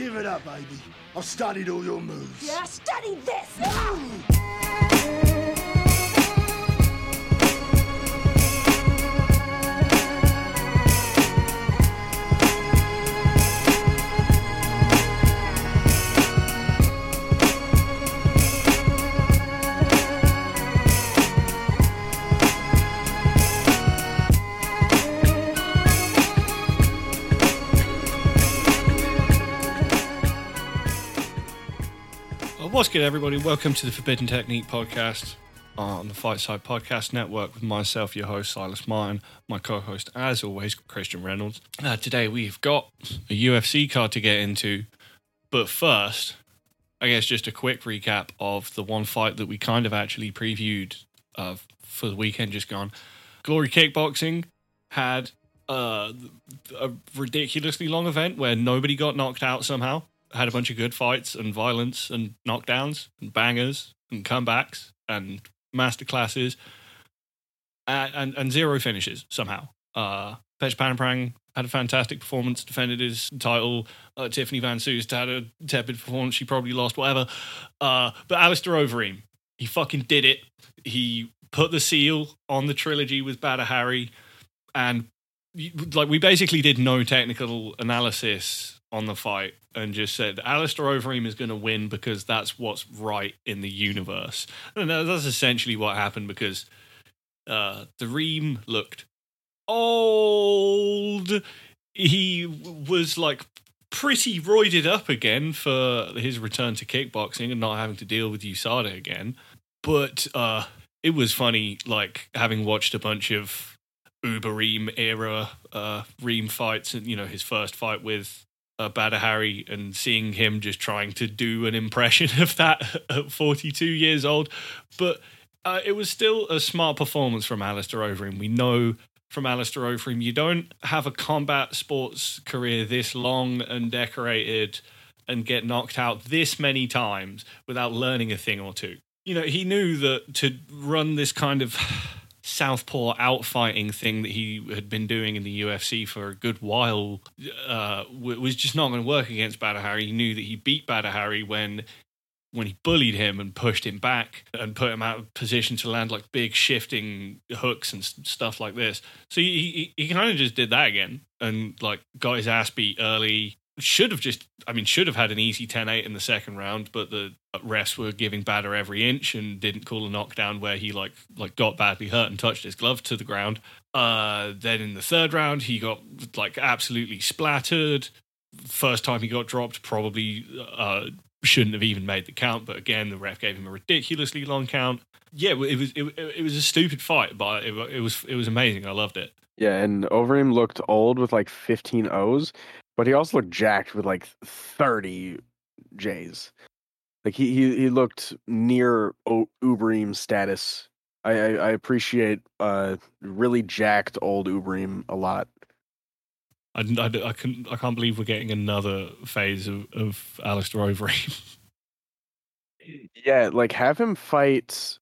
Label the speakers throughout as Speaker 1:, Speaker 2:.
Speaker 1: Give it up, baby. I've studied all your moves.
Speaker 2: Yeah, I
Speaker 3: studied this! Good, everybody? Welcome to the Forbidden Technique podcast on the Fight Side Podcast Network with myself, your host, Silas Martin, my co host, as always, Christian Reynolds. Uh, today, we've got a UFC card to get into, but first, I guess just a quick recap of the one fight that we kind of actually previewed uh, for the weekend just gone. Glory Kickboxing had uh, a ridiculously long event where nobody got knocked out somehow. Had a bunch of good fights and violence and knockdowns and bangers and comebacks and masterclasses and, and, and zero finishes somehow. Uh, Petchpanomrung had a fantastic performance, defended his title. Uh, Tiffany Van Soest had a tepid performance. She probably lost, whatever. Uh, but Alistair Overeem, he fucking did it. He put the seal on the trilogy with Badr Hari and like we basically did no technical analysis on the fight and just said Alistair Overeem is going to win because that's what's right in the universe. And that's essentially what happened because uh, the Reem looked old. He was like pretty roided up again for his return to kickboxing and not having to deal with USADA again. But uh, it was funny, like having watched a bunch of Ubereem era uh, Reem fights, and you know his first fight with uh, Badr Hari, and seeing him just trying to do an impression of that at 42 years old. But uh, it was still a smart performance from Alistair Overeem. We know from Alistair Overeem, you don't have a combat sports career this long and decorated and get knocked out this many times without learning a thing or two. You know, he knew that to run this kind of southpaw outfighting thing that he had been doing in the UFC for a good while uh, was just not going to work against Badr Hari. He knew that he beat Badr Hari when when he bullied him and pushed him back and put him out of position to land like big shifting hooks and stuff like this. So he he, he kind of just did that again and like got his ass beat early. Should have just, I mean, should have had an easy 10-8 in the second round, but the refs were giving Badr every inch and didn't call a knockdown where he like like got badly hurt and touched his glove to the ground. Uh, then in the third round, he got like absolutely splattered. First time he got dropped, probably uh, shouldn't have even made the count, but again, the ref gave him a ridiculously long count. Yeah, it was it, it was a stupid fight, but it, it was it was amazing. I loved it.
Speaker 4: Yeah, and Overeem looked old with like 15 O's, but he also looked jacked with like 30 J's. Like he he, he looked near o- Ubereem status. I, I, I appreciate uh really jacked old Ubereem a lot.
Speaker 3: I, I, I, can, I can't believe we're getting another phase of, of Alistair Overeem.
Speaker 4: Yeah, like have him fight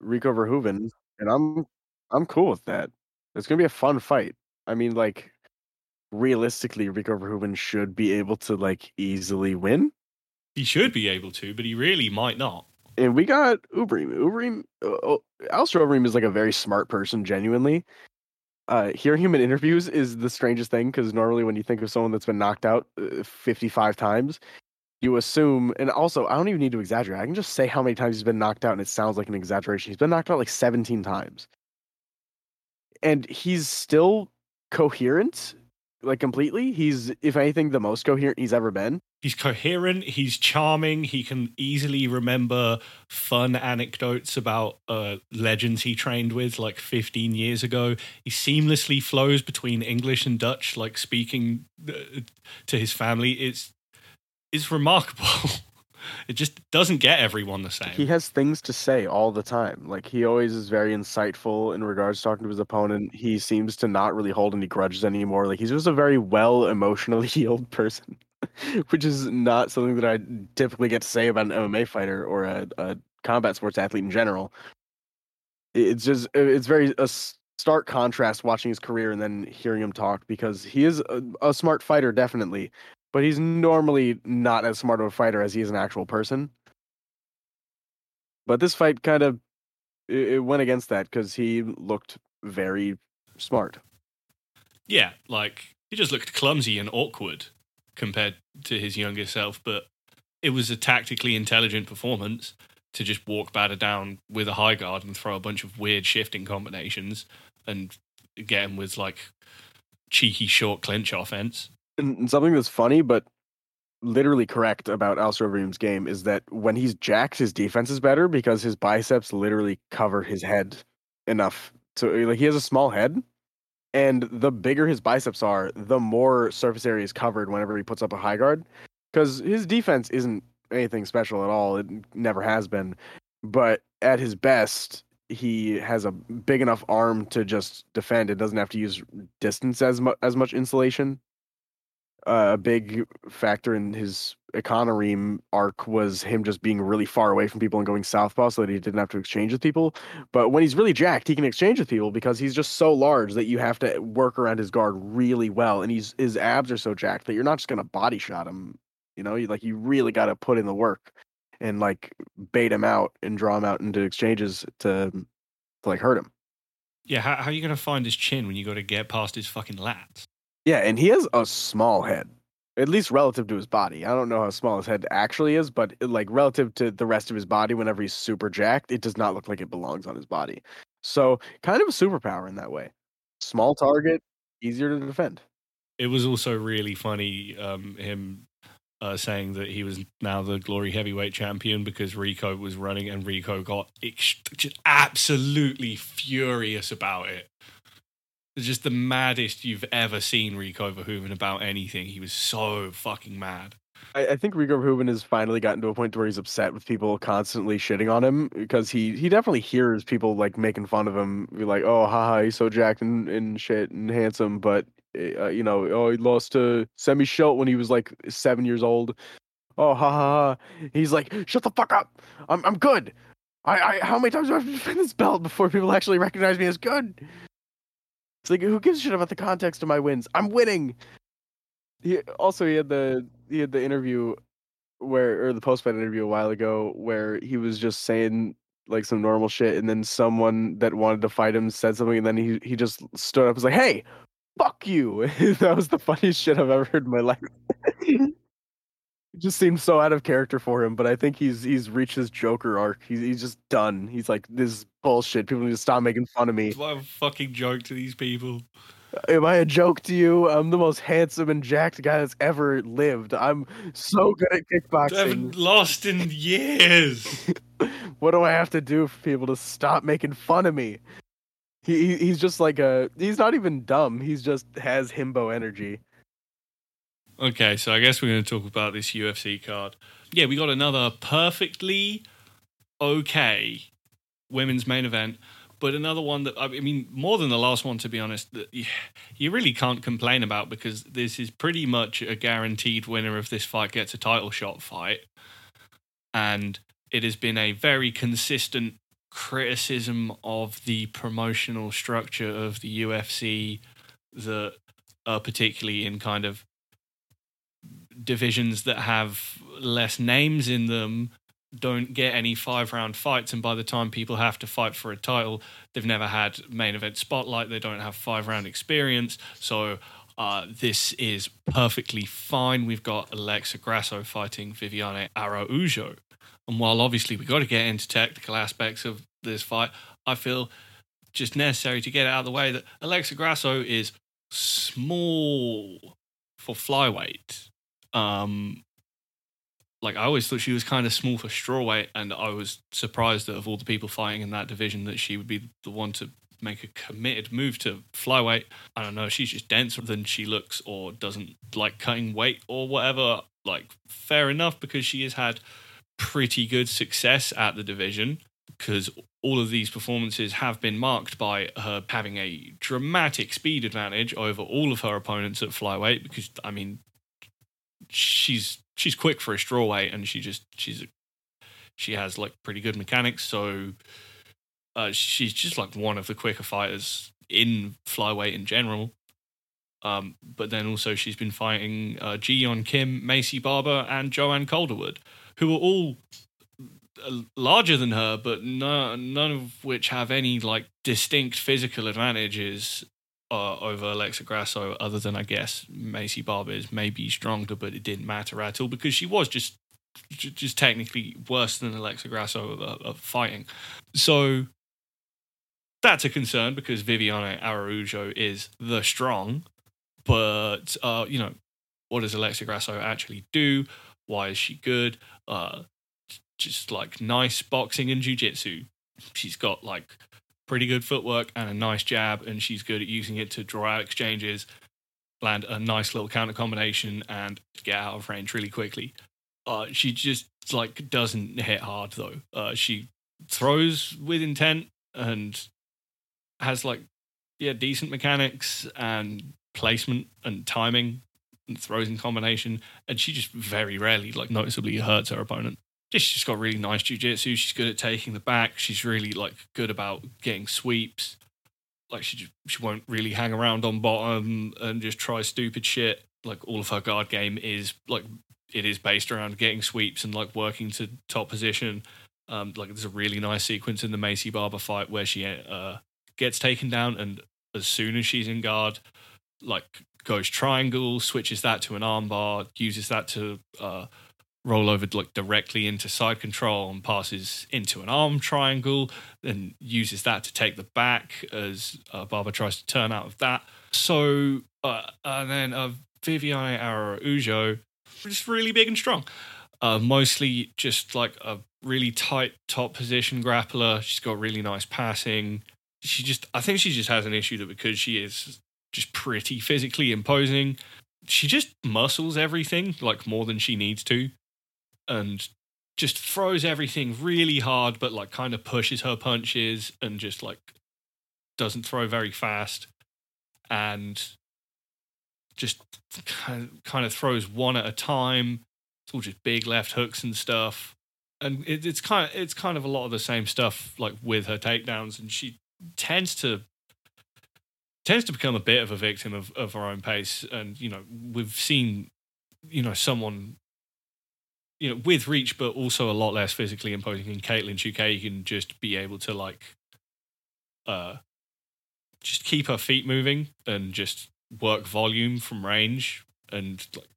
Speaker 4: Rico Verhoeven, and I'm I'm cool with that. It's gonna be a fun fight. I mean, like realistically, Rico Verhoeven should be able to like easily win.
Speaker 3: He should be able to, but he really might not.
Speaker 4: And we got Ubereem. Ubereem, uh, Alistair Overeem is like a very smart person, genuinely. Uh, hearing him in interviews is the strangest thing because normally when you think of someone that's been knocked out uh, 55 times, you assume, and also I don't even need to exaggerate. I can just say how many times he's been knocked out, and it sounds like an exaggeration. He's been knocked out like 17 times, and he's still coherent, like completely. He's, if anything, the most coherent he's ever been.
Speaker 3: He's coherent. He's charming. He can easily remember fun anecdotes about uh, legends he trained with like 15 years ago. He seamlessly flows between English and Dutch, like speaking uh, to his family. It's it's remarkable. it just doesn't get everyone the same.
Speaker 4: He has things to say all the time. Like he always is very insightful in regards to talking to his opponent. He seems to not really hold any grudges anymore. Like he's just a very well emotionally healed person. which is not something that I typically get to say about an MMA fighter or a, a combat sports athlete in general. It's just uh, it's very a stark contrast watching his career and then hearing him talk because he is a, a smart fighter definitely, but he's normally not as smart of a fighter as he is an actual person. But this fight kind of it, went against that because he looked very smart.
Speaker 3: Yeah, like he just looked clumsy and awkward compared to his younger self, but it was a tactically intelligent performance to just walk Badr down with a high guard and throw a bunch of weird shifting combinations and get him with like cheeky short clinch offense.
Speaker 4: And something that's funny, but literally correct about Alistair Overeem's game is that when he's jacked, his defense is better because his biceps literally cover his head enough. So like he has a small head, and the bigger his biceps are, the more surface area is covered whenever he puts up a high guard. Because his defense isn't anything special at all. It never has been. But at his best, he has a big enough arm to just defend. It doesn't have to use distance as much as much insulation uh, a big factor in his Econoreem arc was him just being really far away from people and going southpaw so that he didn't have to exchange with people. But when he's really jacked, he can exchange with people because he's just so large that you have to work around his guard really well. And he's his abs are so jacked that you're not just gonna body shot him. You know, you, like you really got to put in the work and like bait him out and draw him out into exchanges to to like hurt him.
Speaker 3: Yeah, how, how are you going to find his chin when you got to get past his fucking lats?
Speaker 4: Yeah, and he has a small head, at least relative to his body. I don't know how small his head actually is, but like relative to the rest of his body, whenever he's super jacked, it does not look like it belongs on his body. So, kind of a superpower in that way. Small target, easier to defend.
Speaker 3: It was also really funny um, him uh, saying that he was now the glory heavyweight champion because Rico was running and Rico got ex- absolutely furious about it just the maddest you've ever seen Rico Verhoeven about anything. He was so fucking mad.
Speaker 4: I, I think Rico Verhoeven has finally gotten to a point where he's upset with people constantly shitting on him because he he definitely hears people like making fun of him, be like, "Oh, haha, he's so jacked and, and shit and handsome," but uh, you know, oh, he lost to Semmy Schilt when he was like seven years old. Oh, ha ha ha! He's like, "Shut the fuck up! I'm I'm good. I, I how many times do I have to defend this belt before people actually recognize me as good?" It's like who gives a shit about the context of my wins? I'm winning. He also he had the he had the interview where or the post fight interview a while ago where he was just saying like some normal shit and then someone that wanted to fight him said something and then he he just stood up and was like, Hey, fuck you. that was the funniest shit I've ever heard in my life. it just seems so out of character for him, but I think he's he's reached his Joker arc. He's he's just done. He's like this bullshit. People need to stop making fun of me.
Speaker 3: What a fucking joke to these people.
Speaker 4: Am I a joke to you? I'm the most handsome and jacked guy that's ever lived. I'm so good at kickboxing. I
Speaker 3: haven't lost in years.
Speaker 4: what do I have to do for people to stop making fun of me? He he's just like a he's not even dumb. He's just has himbo energy.
Speaker 3: Okay, so I guess we're going to talk about this UFC card. Yeah, we got another perfectly okay women's main event, but another one that I mean more than the last one to be honest that you really can't complain about because this is pretty much a guaranteed winner if this fight gets a title shot fight. And it has been a very consistent criticism of the promotional structure of the UFC that uh, particularly in kind of divisions that have less names in them don't get any five round fights and by the time people have to fight for a title they've never had main event spotlight they don't have five round experience. So uh, this is perfectly fine. We've got alexa grasso fighting viviane araujo. And while obviously we've got to get into technical aspects of this fight i feel just necessary to get out of the way that alexa grasso is small for flyweight um, like I always thought she was kind of small for strawweight, and I was surprised that of all the people fighting in that division, that she would be the one to make a committed move to flyweight. I don't know, she's just denser than she looks, or doesn't like cutting weight or whatever. Like fair enough, because she has had pretty good success at the division. Because all of these performances have been marked by her having a dramatic speed advantage over all of her opponents at flyweight. Because I mean, she's she's quick for a strawweight, and she just she's she has like pretty good mechanics. So uh, she's just like one of the quicker fighters in flyweight in general. Um, but then also she's been fighting uh, Ji Yeon Kim, Maycee Barber, and Joanne Calderwood, who are all uh, larger than her, but no, none of which have any like distinct physical advantages uh, over Alexa Grasso, other than I guess Maycee Barber is maybe stronger, but it didn't matter at all because she was just just technically worse than Alexa Grasso of, of fighting. So that's a concern because Viviane Araujo is the strong, but uh, you know, what does Alexa Grasso actually do? Why is she good? Uh, just like nice boxing and jiu-jitsu. She's got like pretty good footwork and a nice jab, and she's good at using it to draw out exchanges, land a nice little counter combination, and get out of range really quickly. Uh, she just like doesn't hit hard though. Uh, she throws with intent and has like yeah decent mechanics and placement and timing and throws in combination, and she just very rarely like noticeably hurts her opponent. Just she's got really nice jiu-jitsu. She's good at taking the back. She's really like good about getting sweeps. Like she just, she won't really hang around on bottom and just try stupid shit. Like all of her guard game is like it is based around getting sweeps and like working to top position. Um, like there's a really nice sequence in the Maycee Barber fight where she uh, gets taken down, and as soon as she's in guard, like goes triangle, switches that to an armbar, uses that to uh, roll over like directly into side control and passes into an arm triangle, then uses that to take the back as uh, Barber tries to turn out of that. So, uh, and then uh, Viviane Araujo just really big and strong. Uh, mostly just like a really tight top position grappler. She's got really nice passing. She just, I think she just has an issue that because she is just pretty physically imposing, she just muscles everything like more than she needs to, and just throws everything really hard, but like kind of pushes her punches and just like doesn't throw very fast, and just kind of, throws one at a time. It's all just big left hooks and stuff, and it, it's kind of it's kind of a lot of the same stuff like with her takedowns, and she tends to tends to become a bit of a victim of, of her own pace. And you know, we've seen you know someone you know with reach, but also a lot less physically imposing. In Katlyn Chookagian can just be able to like uh just keep her feet moving and just work volume from range and like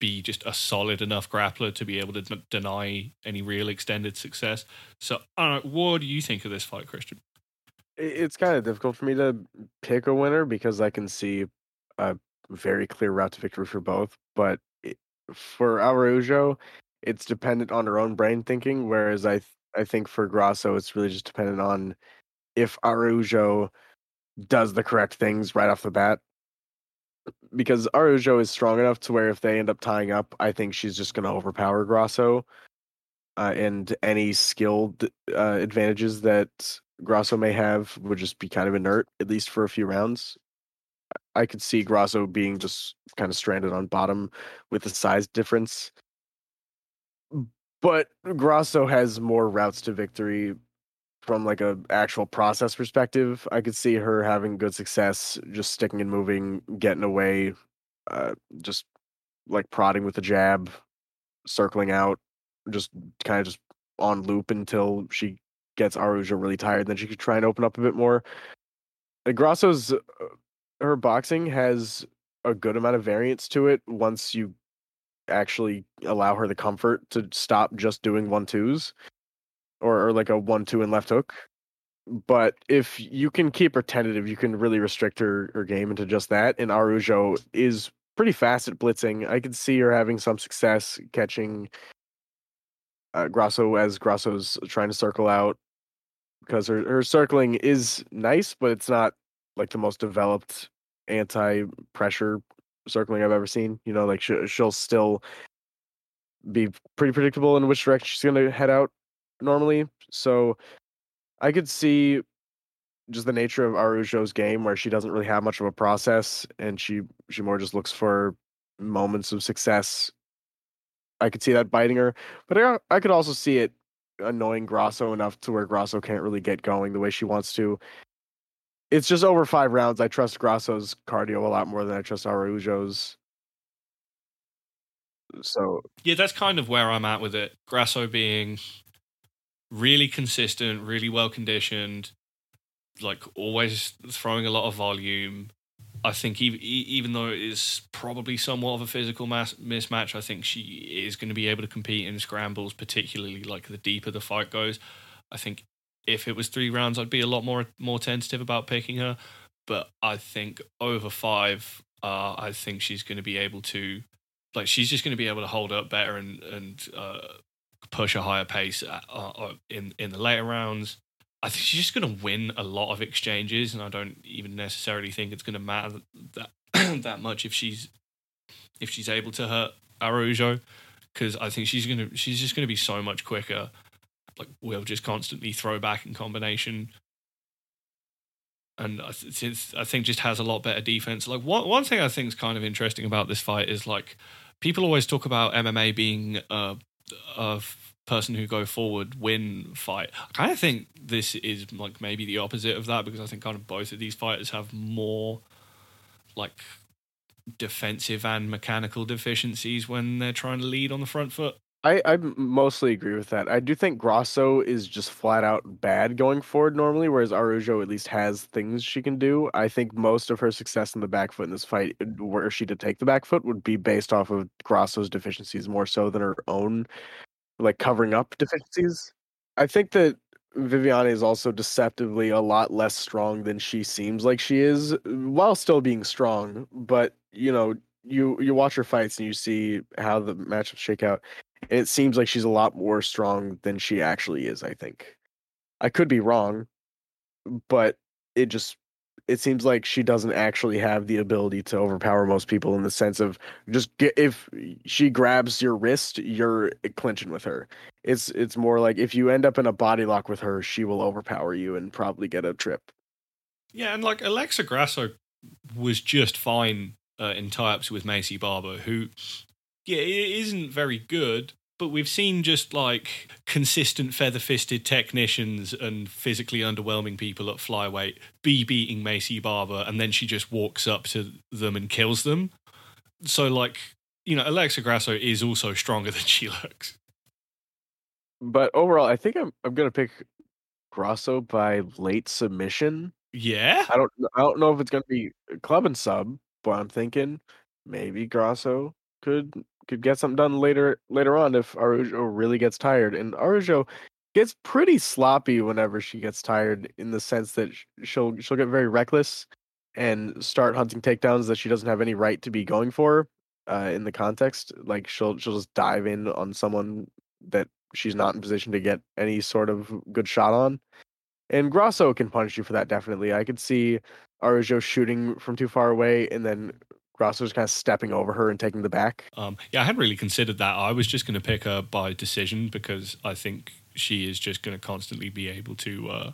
Speaker 3: be just a solid enough grappler to be able to d- deny any real extended success. So, know. What do you think of this fight, Christian?
Speaker 4: It's kind of difficult for me to pick a winner because I can see a very clear route to victory for both. But for Araujo, it's dependent on her own brain thinking. Whereas I, th- I think for Grasso, it's really just dependent on if Araujo does the correct things right off the bat because Araujo is strong enough to where if they end up tying up, I think she's just going to overpower Grasso. Uh, and any skilled uh, advantages that Grasso may have would just be kind of inert, at least for a few rounds. I could see Grasso being just kind of stranded on bottom with the size difference. But Grasso has more routes to victory from like a actual process perspective, I could see her having good success just sticking and moving, getting away, uh, just like prodding with the jab, circling out, just kind of just on loop until she gets Araujo really tired. Then she could try and open up a bit more. And Grasso's uh, her boxing has a good amount of variance to it once you actually allow her the comfort to stop just doing one twos or, or like a one two and left hook. But if you can keep her tentative, you can really restrict her, her game into just that. And Araujo is pretty fast at blitzing. I could see her having some success catching uh, Grasso as Grasso's trying to circle out because her, her circling is nice, but it's not like the most developed anti pressure circling I've ever seen. You know, like she, she'll still be pretty predictable in which direction she's going to head out normally. So I could see just the nature of Araujo's game where she doesn't really have much of a process and she she more just looks for moments of success. I could see that biting her, but I I could also see it annoying Grasso enough to where Grasso can't really get going the way she wants to. It's just over five rounds. I trust Grasso's cardio a lot more than I trust Araujo's. So
Speaker 3: Yeah, that's kind of where I'm at with it. Grasso being really consistent, really well conditioned, like always throwing a lot of volume. I think even even though it is probably somewhat of a physical mass mismatch, I think she is going to be able to compete in scrambles, particularly like the deeper the fight goes. I think if it was three rounds, I'd be a lot more more tentative about picking her. But I think over five, uh, I think she's going to be able to, like, she's just going to be able to hold up better and and uh, push a higher pace uh, uh, in in the later rounds. I think she's just going to win a lot of exchanges, and I don't even necessarily think it's going to matter that that much if she's if she's able to hurt Araujo, because I think she's gonna she's just going to be so much quicker. Like we'll just constantly throw back in combination, and I think just has a lot better defense. Like one one thing I think is kind of interesting about this fight is like people always talk about MMA being a, a person who go forward win fight. I kind of think this is like maybe the opposite of that because I think kind of both of these fighters have more like defensive and mechanical deficiencies when they're trying to lead on the front foot.
Speaker 4: I, I mostly agree with that. I do think Grasso is just flat out bad going forward normally, whereas Araujo at least has things she can do. I think most of her success in the back foot in this fight, were she to take the back foot, would be based off of Grasso's deficiencies more so than her own, like covering up deficiencies. I think that Viviane is also deceptively a lot less strong than she seems like she is, while still being strong. But you know, you you watch her fights and you see how the matchups shake out and it seems like she's a lot more strong than she actually is i think. I could be wrong but it just it seems like she doesn't actually have the ability to overpower most people in the sense of just get if she grabs your wrist you're clinching with her. It's it's more like if you end up in a body lock with her she will overpower you and probably get a trip.
Speaker 3: Yeah and like alexa grasso was just fine uh, in tie-ups with Maycee Barber, who, yeah, isn't very good, but we've seen just like consistent feather-fisted technicians and physically underwhelming people at flyweight be beating Maycee Barber, and then she just walks up to them and kills them. So, like, you know, Alexa Grasso is also stronger than she looks.
Speaker 4: But overall, I think I'm I'm gonna pick Grasso by late submission.
Speaker 3: Yeah,
Speaker 4: I don't I don't know if it's gonna be club and sub, but I'm thinking maybe Grasso could could get something done later later on if Araujo really gets tired. And Araujo gets pretty sloppy whenever she gets tired, in the sense that she'll she'll get very reckless and start hunting takedowns that she doesn't have any right to be going for. Uh, in the context, like she'll she'll just dive in on someone that she's not in position to get any sort of good shot on. And Grasso can punish you for that definitely. I could see Araujo shooting from too far away and then Grasso's kind of stepping over her and taking the back.
Speaker 3: Um, yeah, I hadn't really considered that. I was just going to pick her by decision because I think she is just going to constantly be able to, uh,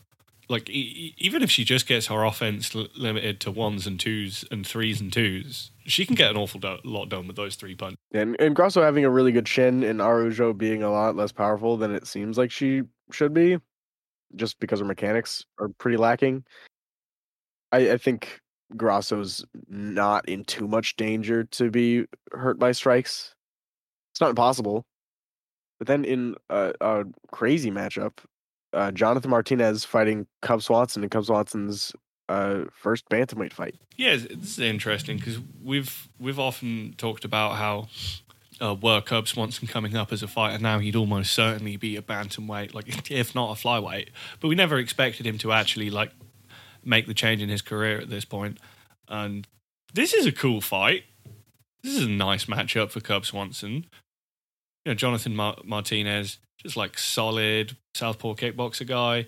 Speaker 3: like, e- even if she just gets her offense l- limited to ones and twos and threes and twos, she can get an awful do- lot done with those three punches.
Speaker 4: And, and Grasso having a really good chin and Araujo being a lot less powerful than it seems like she should be, just because her mechanics are pretty lacking. I, I think Grasso's not in too much danger to be hurt by strikes. It's not impossible. But then in a, a crazy matchup, uh, Jonathan Martinez fighting Cub Swanson and Cub Swanson's uh, first bantamweight fight.
Speaker 3: Yeah, this is interesting because we've we've often talked about how uh, were Cub Swanson coming up as a fighter now, he'd almost certainly be a bantamweight, like if not a flyweight. But we never expected him to actually like make the change in his career at this point. And this is a cool fight. This is a nice matchup for Cub Swanson. You know, Jonathan Mar- Martinez, just like solid southpaw kickboxer guy.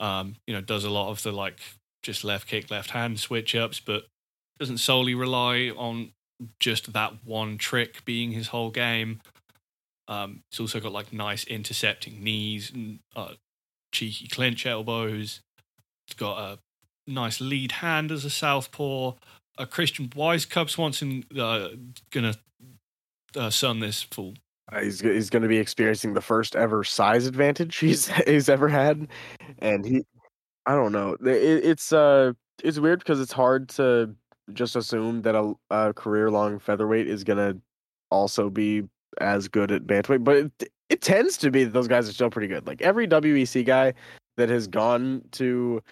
Speaker 3: Um, you know, does a lot of the like just left kick, left hand switch ups, but doesn't solely rely on just that one trick being his whole game. Um, he's also got like nice intercepting knees and uh, cheeky clinch elbows. He's got a nice lead hand as a southpaw. A Christian Wise Cub Swanson uh, gonna uh, sun this fool.
Speaker 4: Uh, he's he's going to be experiencing the first ever size advantage he's he's ever had, and he I don't know. It, it's uh, it's weird because it's hard to just assume that a, a career long featherweight is gonna also be as good at bantamweight, but it, it tends to be that those guys are still pretty good. Like every WEC guy that has gone to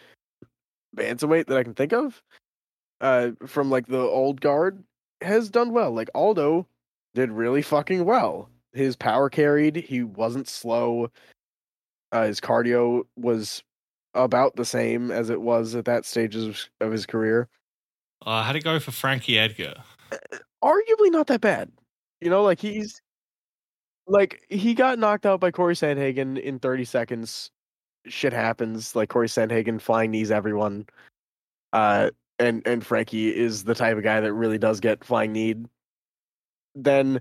Speaker 4: bantamweight that I can think of, uh, from like the old guard has done well. Like Aldo did really fucking well. His power carried. He wasn't slow. Uh, his cardio was about the same as it was at that stage of, of his career.
Speaker 3: Uh, how to go for Frankie Edgar?
Speaker 4: Arguably not that bad. You know, like he's like he got knocked out by Corey Sandhagen in 30 seconds. Shit happens. Like Corey Sandhagen flying knees everyone. Uh, and and Frankie is the type of guy that really does get flying kneed. Then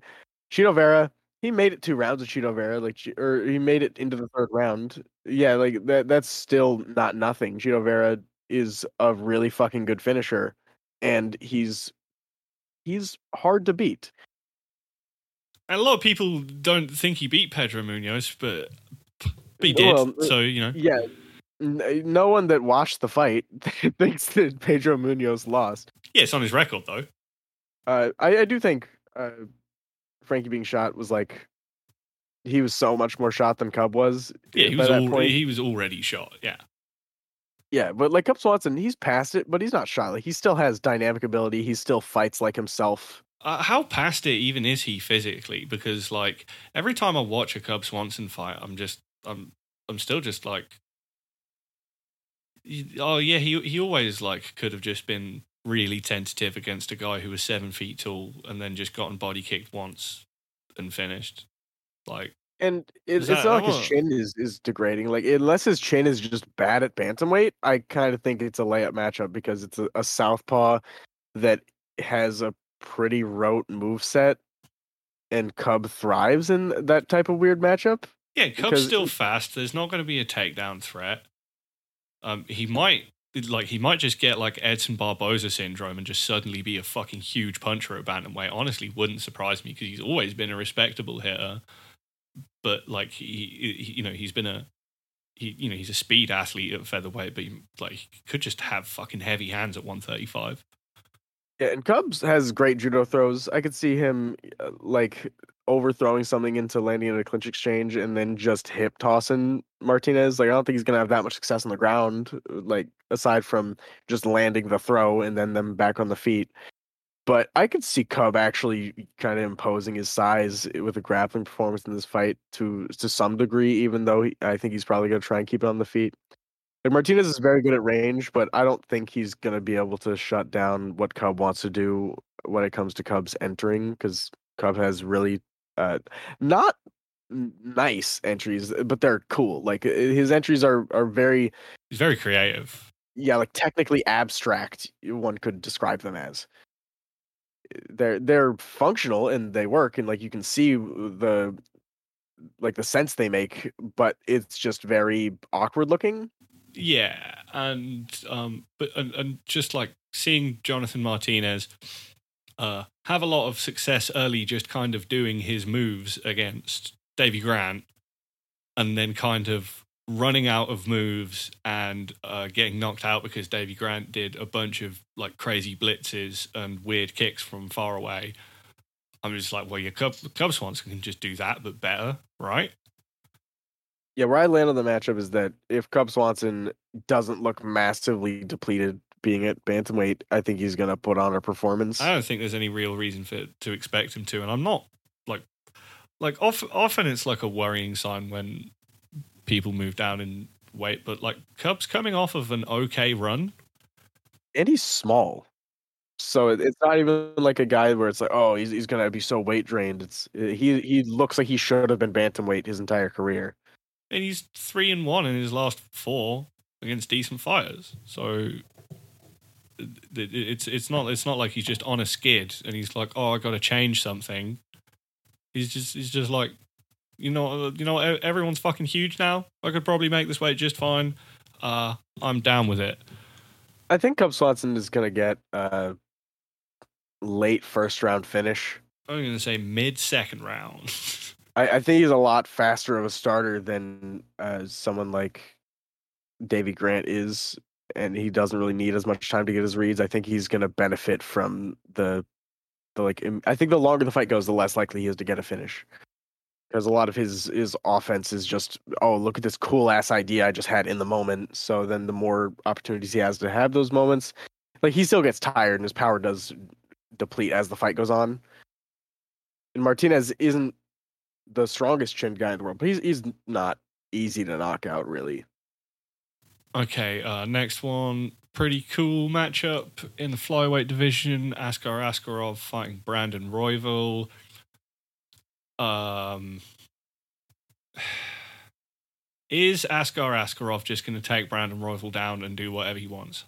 Speaker 4: Chito Vera, he made it two rounds with Chito Vera, like or he made it into the third round. Yeah, like that. That's still not nothing. Chito Vera is a really fucking good finisher, and he's he's hard to beat.
Speaker 3: And a lot of people don't think he beat Pedro Munhoz, but he did. Well, so you know,
Speaker 4: yeah. No one that watched the fight thinks that Pedro Munhoz lost.
Speaker 3: Yeah, it's on his record though.
Speaker 4: Uh, I, I do think uh, Frankie being shot was like he was so much more shot than Cub was.
Speaker 3: Yeah, he was al- he was already shot. Yeah.
Speaker 4: Yeah, but like Cub Swanson, he's past it, but he's not shot. Like he still has dynamic ability. He still fights like himself.
Speaker 3: Uh, how past it even is he physically? Because like every time I watch a Cub Swanson fight, I'm just I'm I'm still just like, oh yeah, he he always like could have just been really tentative against a guy who was seven feet tall and then just gotten body kicked once and finished. Like,
Speaker 4: and it, it's that, not like his chin is is degrading. Like, unless his chin is just bad at bantamweight, I kind of think it's a layup matchup because it's a, a southpaw that has a pretty rote move set, and Cub thrives in that type of weird matchup.
Speaker 3: Yeah, Cub's still fast. There's not going to be a takedown threat. Um, he might like he might just get like Edson Barboza syndrome and just suddenly be a fucking huge puncher at bantamweight. Honestly, wouldn't surprise me because he's always been a respectable hitter. But like he, he, you know, he's been a he, you know, he's a speed athlete at featherweight, but he, like he could just have fucking heavy hands at 135.
Speaker 4: Yeah, and Cubs has great judo throws. I could see him uh, like overthrowing something into landing in a clinch exchange and then just hip tossing Martinez. Like I don't think he's gonna have that much success on the ground, uh, like aside from just landing the throw and then them back on the feet. But I could see Cub actually kind of imposing his size eh, with a grappling performance in this fight to to some degree, even though he, I think he's probably gonna try and keep it on the feet. Like Martinez is very good at range, but I don't think he's gonna be able to shut down what Cub wants to do when it comes to Cubs entering because Cub has really uh, not nice entries, but they're cool. Like his entries are are very
Speaker 3: he's very creative.
Speaker 4: Yeah, like technically abstract. One could describe them as they're they're functional and they work, and like you can see the like the sense they make, but it's just very awkward looking.
Speaker 3: Yeah, and um, but and, and just like seeing Jonathan Martinez uh have a lot of success early, just kind of doing his moves against Davy Grant, and then kind of running out of moves and uh, getting knocked out because Davy Grant did a bunch of like crazy blitzes and weird kicks from far away. I'm just like, well, your Cub, Cub Swans can just do that, but better, right?
Speaker 4: Yeah, where I land on the matchup is that if Cub Swanson doesn't look massively depleted being at bantamweight, I think he's going to put on a performance.
Speaker 3: I don't think there's any real reason for to expect him to, and I'm not like like often often it's like a worrying sign when people move down in weight, but like Cub's coming off of an okay run,
Speaker 4: and he's small. So it's not even like a guy where it's like, oh, he's he's gonna be so weight drained. It's he he looks like he should have been bantamweight his entire career
Speaker 3: and he's three and one in his last four against decent fighters. So it's it's not it's not like he's just on a skid and he's like, oh, I got to change something. He's just he's just like, you know, you know, everyone's fucking huge now. I could probably make this weight just fine. Uh, I'm down with it.
Speaker 4: I think Cub Swanson is gonna get a late first round finish.
Speaker 3: I'm gonna say mid second round.
Speaker 4: I, I, think he's a lot faster of a starter than uh, someone like Davy Grant is, and he doesn't really need as much time to get his reads. I think he's going to benefit from the the like. I think the longer the fight goes, the less likely he is to get a finish. Because a lot of his his offense is just, oh, look at this cool ass idea I just had in the moment. So then the more opportunities he has to have those moments, like he still gets tired and his power does deplete as the fight goes on. And Martinez isn't the strongest chin guy in the world, but he's he's not easy to knock out really.
Speaker 3: Okay, uh, next one. Pretty cool matchup in the flyweight division. Askar Askarov fighting Brandon Royval. Um, is Askar Askarov just going to take Brandon Royval down and do whatever he wants?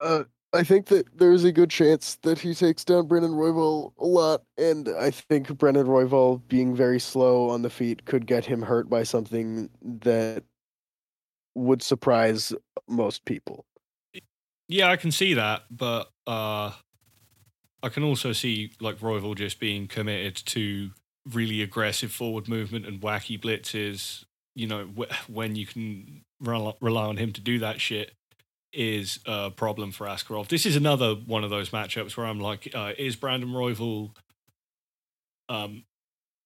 Speaker 4: Uh, I think that there's a good chance that he takes down Brandon Royval a lot, and I think Brandon Royval being very slow on the feet could get him hurt by something that would surprise most people.
Speaker 3: Yeah, I can see that, but uh, I can also see like Royval just being committed to really aggressive forward movement and wacky blitzes. You know, wh- when you can rel- rely on him to do that shit is a problem for Askarov. This is another one of those matchups where I'm like, uh, is Brandon Royval um,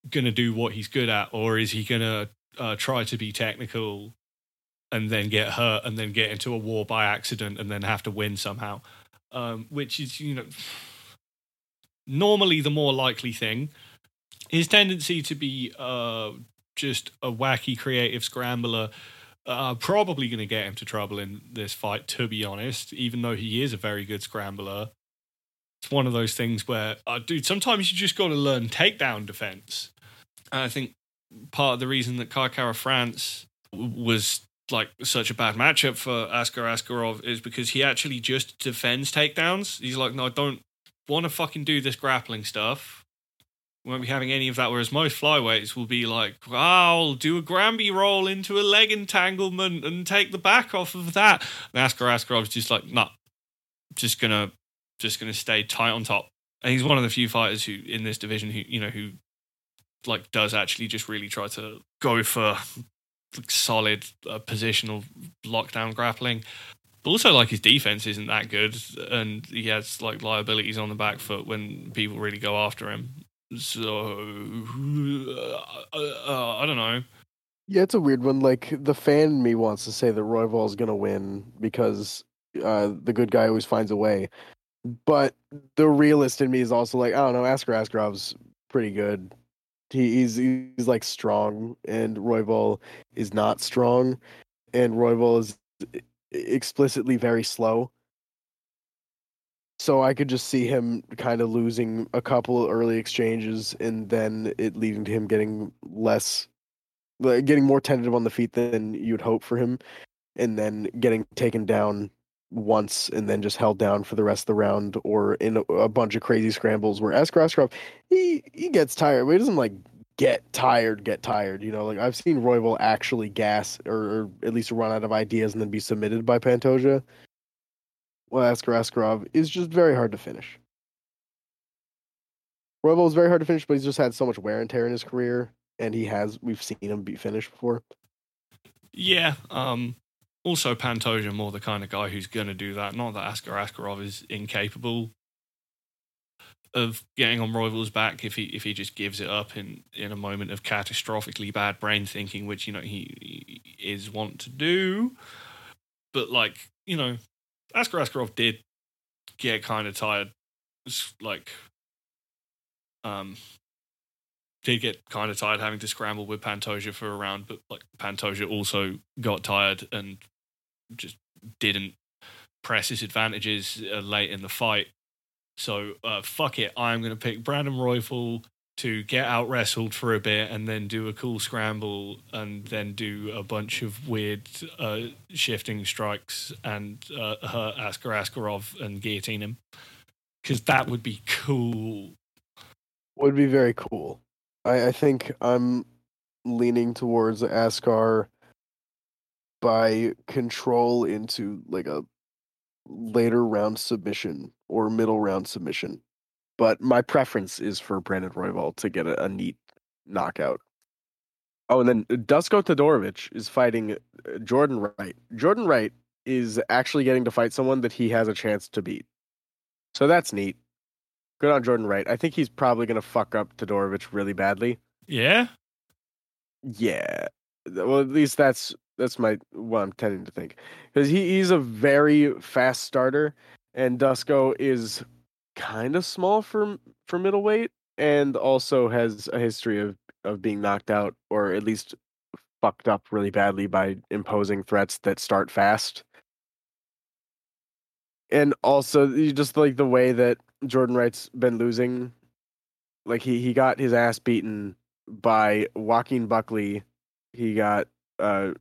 Speaker 3: gonna do what he's good at, or is he gonna uh, try to be technical and then get hurt and then get into a war by accident and then have to win somehow? Um, which is, you know, normally the more likely thing. His tendency to be uh, just a wacky creative scrambler uh, probably going to get him to trouble in this fight, to be honest, even though he is a very good scrambler. It's one of those things where, uh, dude, sometimes you just got to learn takedown defense. And I think part of the reason that Kai Kara-France was like such a bad matchup for Askar Askarov is because he actually just defends takedowns. He's like, no, I don't want to fucking do this grappling stuff won't be having any of that. Whereas most flyweights will be like, I'll do a Granby roll into a leg entanglement and take the back off of that. And Askar Askarov's just like, nah, just gonna just gonna stay tight on top. And he's one of the few fighters who in this division who you know who like does actually just really try to go for solid uh, positional lockdown grappling. But also, like his defense isn't that good, and he has like liabilities on the back foot when people really go after him. So uh, uh, I don't know.
Speaker 4: Yeah, it's a weird one. Like the fan me wants to say that Royval is gonna win because uh, the good guy always finds a way, but the realist in me is also like, I don't know, Askar Askarov's pretty good. He, he's he's like strong, and Royval is not strong, and Royval is explicitly very slow. So I could just see him kind of losing a couple early exchanges, and then it leading to him getting less getting more tentative on the feet than you'd hope for him, and then getting taken down once and then just held down for the rest of the round, or in a, a bunch of crazy scrambles where Askar Askarov he he gets tired, but he doesn't like get tired, get tired. You know, like I've seen Royval actually gas or, or at least run out of ideas and then be submitted by Pantoja. Well, Askar Askarov is just very hard to finish. Royval is very hard to finish, but he's just had so much wear and tear in his career and he has we've seen him be finished before.
Speaker 3: Yeah. Um. Also, Pantoja more the kind of guy who's going to do that. Not that Askar Askarov is incapable of getting on Royval's back if he if he just gives it up in in a moment of catastrophically bad brain thinking, which you know he, he is wont to do. But like you know, Askar Askarov did get kind of tired, like um did get kind of tired having to scramble with Pantoja for a round, but like Pantoja also got tired and just didn't press his advantages uh, late in the fight. So uh, fuck it, I'm going to pick Brandon Royval to get out wrestled for a bit and then do a cool scramble and then do a bunch of weird uh, shifting strikes and uh, hurt Askar Askarov and guillotine him because that would be cool.
Speaker 4: Would be very cool. I, I think I'm leaning towards Askar by control into like a later round submission or middle round submission. But my preference is for Brandon Royval to get a, a neat knockout. Oh, and then Dusko Todorovic is fighting uh, Jordan Wright. Jordan Wright is actually getting to fight someone that he has a chance to beat. So that's neat. Good on Jordan Wright. I think he's probably going to fuck up Todorovic really badly.
Speaker 3: Yeah.
Speaker 4: Yeah. Well, at least that's that's my what I'm tending to think because he, he's a very fast starter, and Dusko is kind of small for for middleweight, and also has a history of of being knocked out or at least fucked up really badly by imposing threats that start fast. And also, you just like the way that Jordan Wright's been losing. Like he he got his ass beaten by Joaquin Buckley. He got uh,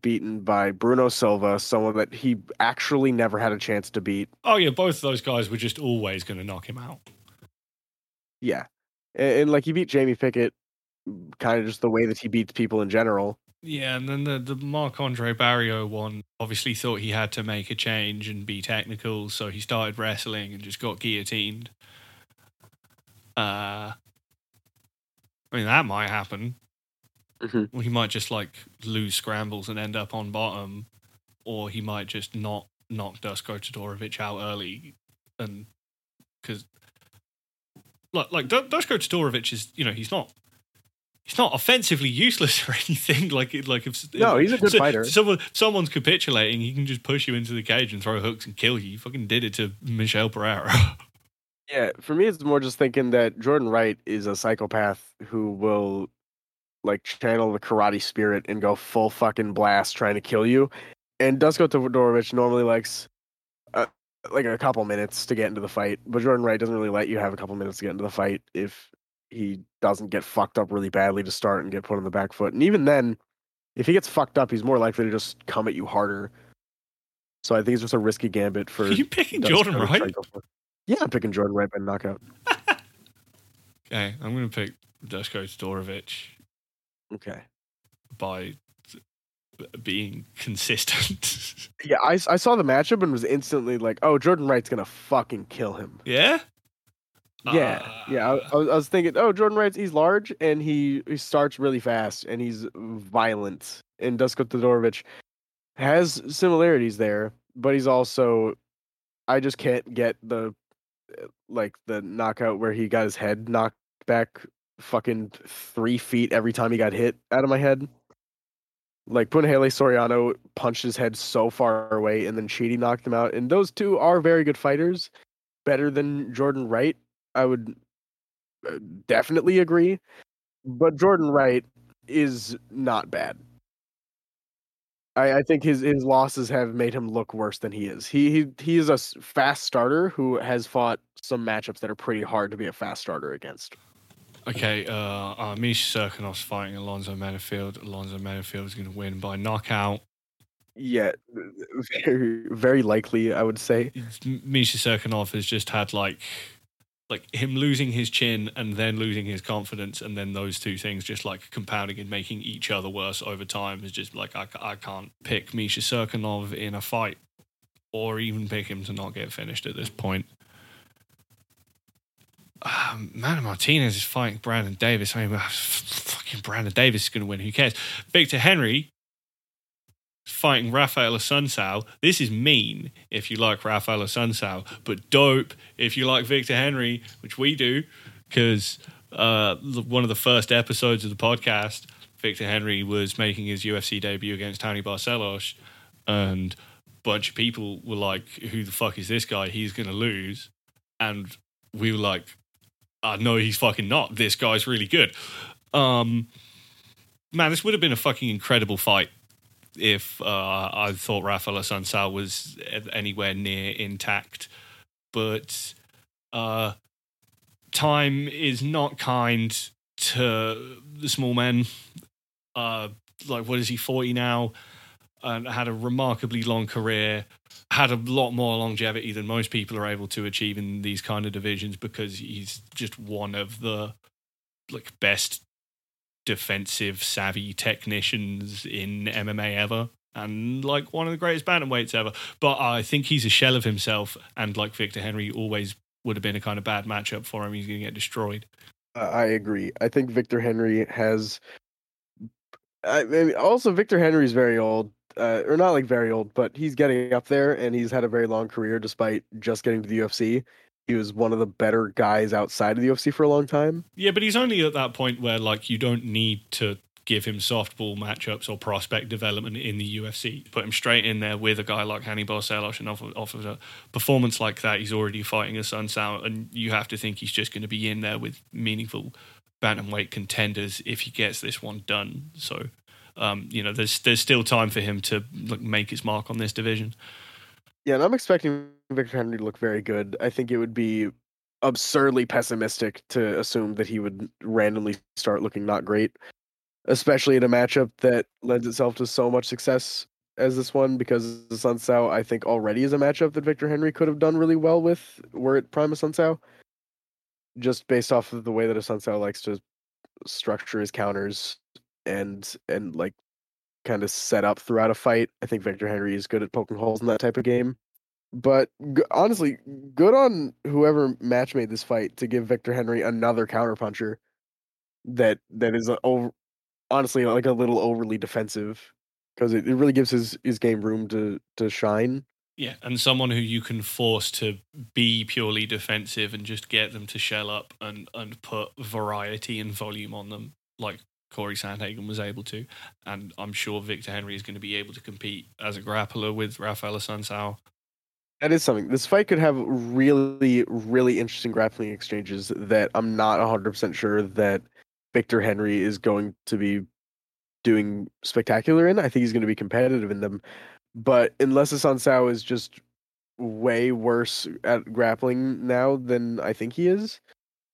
Speaker 4: beaten by Bruno Silva, someone that he actually never had a chance to beat.
Speaker 3: Oh yeah, both of those guys were just always going to knock him out.
Speaker 4: Yeah, and, and like he beat Jamie Pickett, kind of just the way that he beats people in general.
Speaker 3: Yeah, and then the the Marc Andre Barriault one obviously thought he had to make a change and be technical, so he started wrestling and just got guillotined. Uh, I mean that might happen.
Speaker 4: Mhm.
Speaker 3: Well, he might just like lose scrambles and end up on bottom, or he might just not knock Dusko Todorovic out early, and because like like Du- Dusko Todorovic is you know he's not he's not offensively useless or anything. Like it like if
Speaker 4: No, he's a good
Speaker 3: so-
Speaker 4: fighter.
Speaker 3: Someone someone's capitulating, he can just push you into the cage and throw hooks and kill you. He fucking did it to Michel Pereira.
Speaker 4: Yeah, for me, it's more just thinking that Jordan Wright is a psychopath who will like channel the karate spirit and go full fucking blast trying to kill you. And Dusko Todorovic normally likes uh, like a couple minutes to get into the fight, but Jordan Wright doesn't really let you have a couple minutes to get into the fight if he doesn't get fucked up really badly to start and get put on the back foot. And even then, if he gets fucked up, he's more likely to just come at you harder. So I think it's just a risky gambit for.
Speaker 3: Are you picking
Speaker 4: Dusko
Speaker 3: Jordan Wright?
Speaker 4: to go for it. Yeah, I'm picking Jordan Wright by knockout.
Speaker 3: Okay, I'm gonna pick Dusko Todorovic
Speaker 4: Okay.
Speaker 3: by being consistent.
Speaker 4: Yeah, I, I saw the matchup and was instantly like, oh, Jordan Wright's gonna fucking kill him.
Speaker 3: yeah.
Speaker 4: Yeah, yeah. I, I, was, I was thinking, oh, Jordan Wright's he's large and he he starts really fast and he's violent. And Dusko Todorovic has similarities there, but he's also, I just can't get the uh, like the knockout where he got his head knocked back fucking three feet every time he got hit out of my head. Like Punahele Soriano punched his head so far away, and then Chidi knocked him out. And those two are very good fighters, better than Jordan Wright. I would uh, definitely agree, but Jordan Wright is not bad. I, I think his his losses have made him look worse than he is. He he he is a fast starter who has fought some matchups that are pretty hard to be a fast starter against.
Speaker 3: Okay, uh, uh, Misha Cirkunov's fighting Alonzo Menifield. Alonzo Menifield is going to win by knockout.
Speaker 4: Yeah, very very likely, I would say.
Speaker 3: Misha Cirkunov has just had like, like him losing his chin and then losing his confidence, and then those two things just like compounding and making each other worse over time is just like I, I can't pick Misha Cirkunov in a fight, or even pick him to not get finished at this point. Um, Manny Martinez is fighting Brandon Davis. I mean, fucking Brandon Davis is going to win. Who cares? Victor Henry fighting Rafael Assunção. This is mean if you like Rafael Assunção, but dope if you like Victor Henry, which we do, because uh, one of the first episodes of the podcast, Victor Henry was making his UFC debut against Raoni Barcelos, and a bunch of people were like, "Who the fuck is this guy? He's going to lose," and we were like, uh, no, he's fucking not. This guy's really good. Um, man, this would have been a fucking incredible fight if uh, I thought Rafael Assunção was anywhere near intact. But uh, time is not kind to the small men. Uh, like, what is he, 40 now? And had a remarkably long career had a lot more longevity than most people are able to achieve in these kind of divisions because he's just one of the like best defensive savvy technicians in MMA ever and like one of the greatest bantamweights ever. But I think he's a shell of himself and like Victor Henry always would have been a kind of bad matchup for him. He's going to get destroyed.
Speaker 4: I agree. I think Victor Henry has I mean, also Victor Henry's very old, uh, or not like very old, but he's getting up there, and he's had a very long career despite just getting to the UFC. He was one of the better guys outside of the UFC for a long time.
Speaker 3: Yeah, but he's only at that point where like you don't need to give him softball matchups or prospect development in the UFC. Put him straight in there with a guy like Hannibal Barcelos and off, off of a performance like that, he's already fighting Assunção, and you have to think he's just going to be in there with meaningful bantamweight contenders if he gets this one done. So, um, you know, there's there's still time for him to like, make his mark on this division.
Speaker 4: Yeah, and I'm expecting Victor Henry to look very good. I think it would be absurdly pessimistic to assume that he would randomly start looking not great especially in a matchup that lends itself to so much success as this one because the Assunção I think already is a matchup that Victor Henry could have done really well with were it prime Assunção. Just based off of the way that Assunção likes to structure his counters and and like kind of set up throughout a fight. I think Victor Henry is good at poking holes in that type of game. But g- honestly, good on whoever match made this fight to give Victor Henry another counterpuncher that that is a, over, honestly like a little overly defensive because it, it really gives his his game room to to shine.
Speaker 3: Yeah, and someone who you can force to be purely defensive and just get them to shell up and and put variety and volume on them, like Corey Sandhagen was able to. And I'm sure Victor Henry is going to be able to compete as a grappler with Rafael Assunção.
Speaker 4: That is something. This fight could have really, really interesting grappling exchanges that I'm not 100% sure that Victor Henry is going to be doing spectacular in. I think he's going to be competitive in them. But unless Assunção is just way worse at grappling now than I think he is,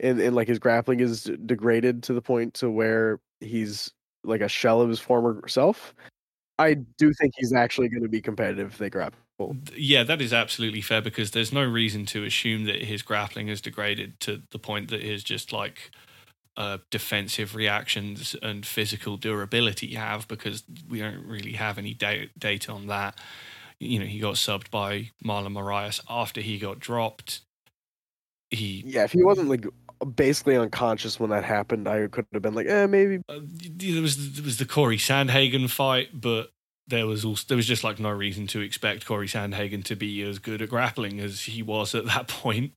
Speaker 4: and, and like his grappling is degraded to the point to where he's like a shell of his former self, I do think he's actually going to be competitive if they grapple.
Speaker 3: Yeah, that is absolutely fair because there's no reason to assume that his grappling is degraded to the point that he's just like uh, defensive reactions and physical durability have because we don't really have any da- data on that. You know, he got subbed by Marlon Moraes after he got dropped. He
Speaker 4: yeah, if he wasn't like basically unconscious when that happened, I could have been like, eh, maybe.
Speaker 3: Uh, there was there was the Corey Sandhagen fight, but there was also there was just like no reason to expect Corey Sandhagen to be as good at grappling as he was at that point.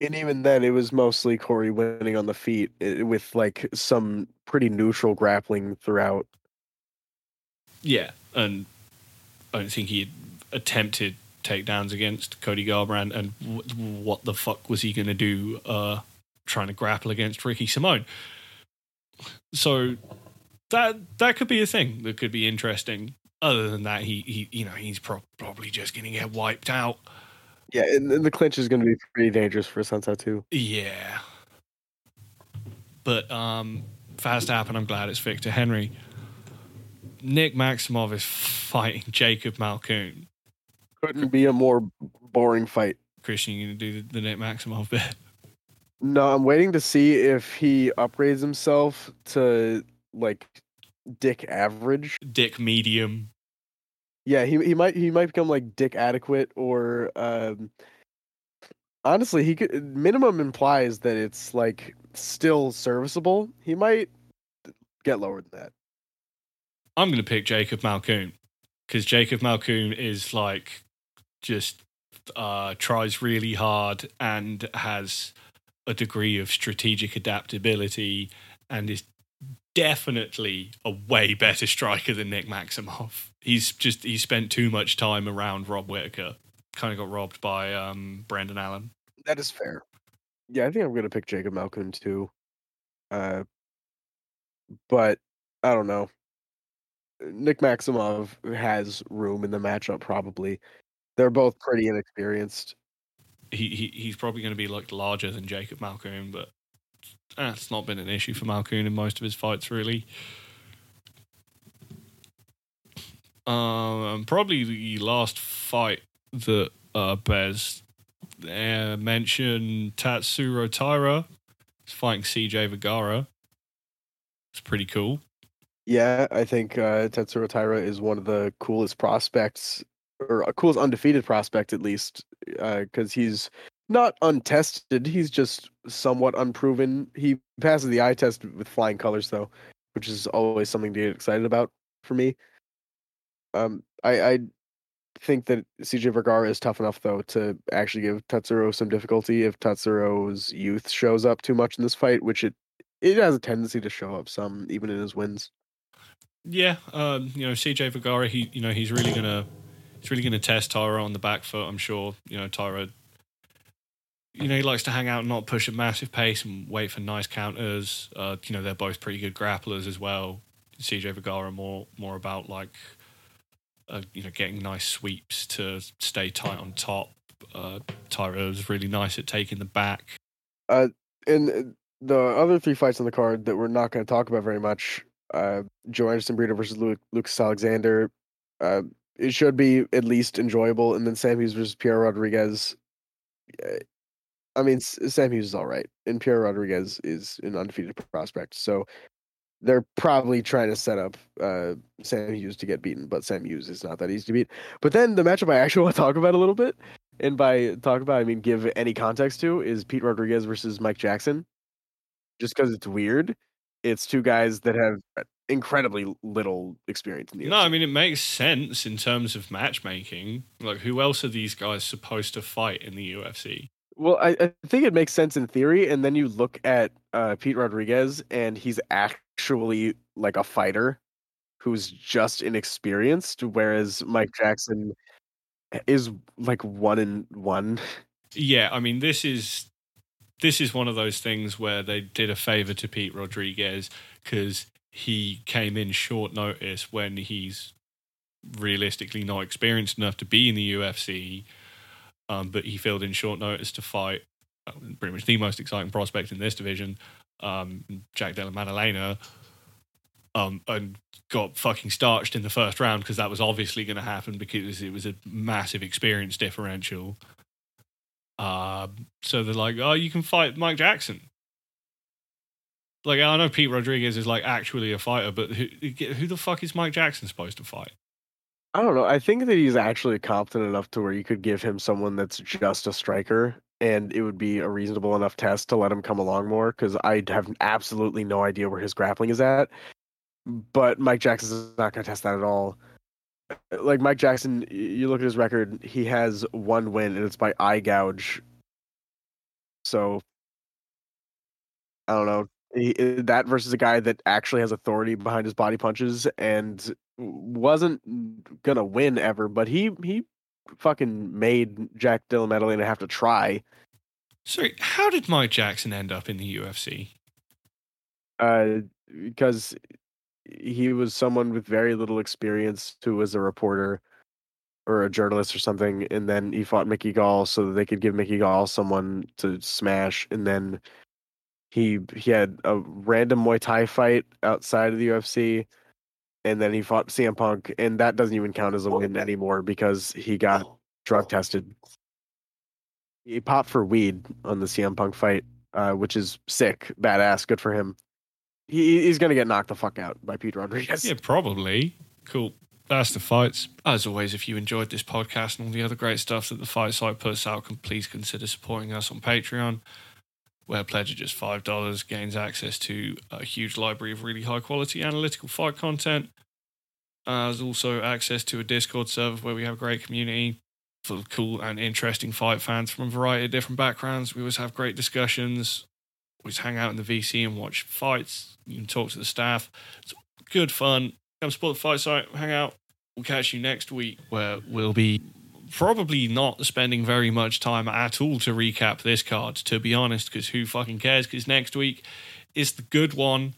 Speaker 4: and even then, it was mostly Corey winning on the feet eh, with like some pretty neutral grappling throughout.
Speaker 3: Yeah, and I don't think he had attempted takedowns against Cody Garbrandt, and w- what the fuck was he going to do uh, trying to grapple against Ricky Simón? So that that could be a thing that could be interesting. Other than that, he, he you know he's pro- probably just going to get wiped out.
Speaker 4: Yeah, and, and the clinch is going to be pretty dangerous for Assunção too.
Speaker 3: Yeah. But um, fast happen. I'm glad it's Victor Henry. Nick Maximov is fighting Jacob Malkoun.
Speaker 4: Couldn't be a more boring fight.
Speaker 3: Christian, you gonna do the, the Nick Maximov bit?
Speaker 4: No, I'm waiting to see if he upgrades himself to like Dick average.
Speaker 3: Dick medium.
Speaker 4: Yeah, he he might he might become like dick adequate or um honestly he could minimum implies that it's like still serviceable. He might get lower than that.
Speaker 3: I'm gonna pick Jacob Malkoun because Jacob Malkoun is like just uh tries really hard and has a degree of strategic adaptability and is definitely a way better striker than Nick Maximov. He's just he spent too much time around Rob Whittaker. Kind of got robbed by um, Brendan Allen.
Speaker 4: That is fair. Yeah, I think I'm gonna pick Jacob Malkoun too. Uh, but I don't know. Nick Maximov has room in the matchup. Probably, they're both pretty inexperienced.
Speaker 3: He, he he's probably going to be like larger than Jacob Malkoun, but that's not been an issue for Malkoun in most of his fights, really. Um, probably the last fight that uh, Bez uh, mentioned Tatsuro Taira is fighting CJ Vergara. It's pretty cool.
Speaker 4: Yeah, I think uh, Tatsuro Taira is one of the coolest prospects, or a coolest undefeated prospect at least, because uh, he's not untested. He's just somewhat unproven. He passes the eye test with flying colors, though, which is always something to get excited about for me. Um, I, I think that CJ Vergara is tough enough though to actually give Tatsuro some difficulty if Tatsuro's youth shows up too much in this fight, which it it has a tendency to show up some even in his wins.
Speaker 3: Yeah, um, you know CJ Vergara, he you know he's really gonna he's really gonna test Taira on the back foot. I'm sure you know Taira. You know he likes to hang out and not push at massive pace and wait for nice counters. Uh, you know they're both pretty good grapplers as well. CJ Vergara more more about like uh, you know getting nice sweeps to stay tight on top. Uh, Taira is really nice at taking the back.
Speaker 4: Uh, and the other three fights on the card that we're not going to talk about very much uh, Joanderson Brito versus Luke, Lucas Alexander. Uh, it should be at least enjoyable. And then Sam Hughes versus Piera Rodriguez. I mean, Sam Hughes is all right, and Piera Rodriguez is an undefeated prospect. So they're probably trying to set up uh, Sam Hughes to get beaten, but Sam Hughes is not that easy to beat. But then the matchup I actually want to talk about a little bit, and by talk about I mean give any context to, is Pete Rodriguez versus Mike Jackson. Just because it's weird, it's two guys that have incredibly little experience in the
Speaker 3: No. I mean it makes sense in terms of matchmaking. Like who else are these guys supposed to fight in the UFC?
Speaker 4: Well, I, I think it makes sense in theory, and then you look at uh, Pete Rodriguez, and he's actually like a fighter who's just inexperienced, whereas Mike Jackson is like one in one.
Speaker 3: Yeah, I mean this is this is one of those things where they did a favor to Pete Rodriguez because he came in short notice when he's realistically not experienced enough to be in the UFC, um, but he filled in short notice to fight uh, pretty much the most exciting prospect in this division, um, Jack Della Maddalena, um, and got fucking starched in the first round because that was obviously going to happen because it was a massive experience differential. Uh, so they're like, oh, you can fight Mike Jackson. Like I know Pete Rodriguez is like actually a fighter, but who who the fuck is Mike Jackson supposed to fight?
Speaker 4: I don't know. I think that he's actually competent enough to where you could give him someone that's just a striker, and it would be a reasonable enough test to let him come along more. Because I have absolutely no idea where his grappling is at. But Mike Jackson is not going to test that at all uh, like Mike Jackson, you look at his record, he has one win and it's by eye gouge. So I don't know. He, that versus a guy that actually has authority behind his body punches and wasn't gonna win ever, but he he fucking made Jack Della Maddalena have to try.
Speaker 3: Sorry, how did Mike Jackson end up in the UFC?
Speaker 4: Uh, because he was someone with very little experience who was a reporter or a journalist or something, and then he fought Mickey Gall so that they could give Mickey Gall someone to smash, and then he he had a random Muay Thai fight outside of the UFC, and then he fought CM Punk, and that doesn't even count as a win anymore because he got drug tested. He popped for weed on the CM Punk fight, uh, which is sick, badass, good for him he, he's going to get knocked the fuck out by Pete Rodriguez.
Speaker 3: Yeah, probably. Cool. That's the fights. As always, if you enjoyed this podcast and all the other great stuff that the fight site puts out, can please consider supporting us on Patreon, where a pledge of just $5 gains access to a huge library of really high quality analytical fight content. Uh, there's also access to a Discord server where we have a great community full of cool and interesting fight fans from a variety of different backgrounds. We always have great discussions just hang out in the VC and watch fights. You can talk to the staff. It's good fun. Come support the fight site, hang out. We'll catch you next week where we'll be probably not spending very much time at all to recap this card, to be honest, because who fucking cares? Because next week is the good one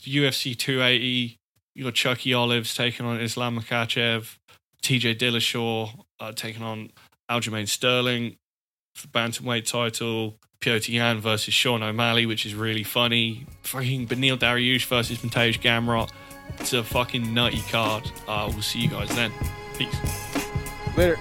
Speaker 3: UFC 280. You got Chucky Olives taking on Islam Makhachev, TJ Dillashaw uh, taking on Aljamain Sterling for bantamweight title. Petr Yan versus Sean O'Malley, which is really funny. Fucking Beneil Dariush versus Mateusz Gamrot. It's a fucking nutty card. Uh, we'll see you guys then. Peace.
Speaker 4: Later.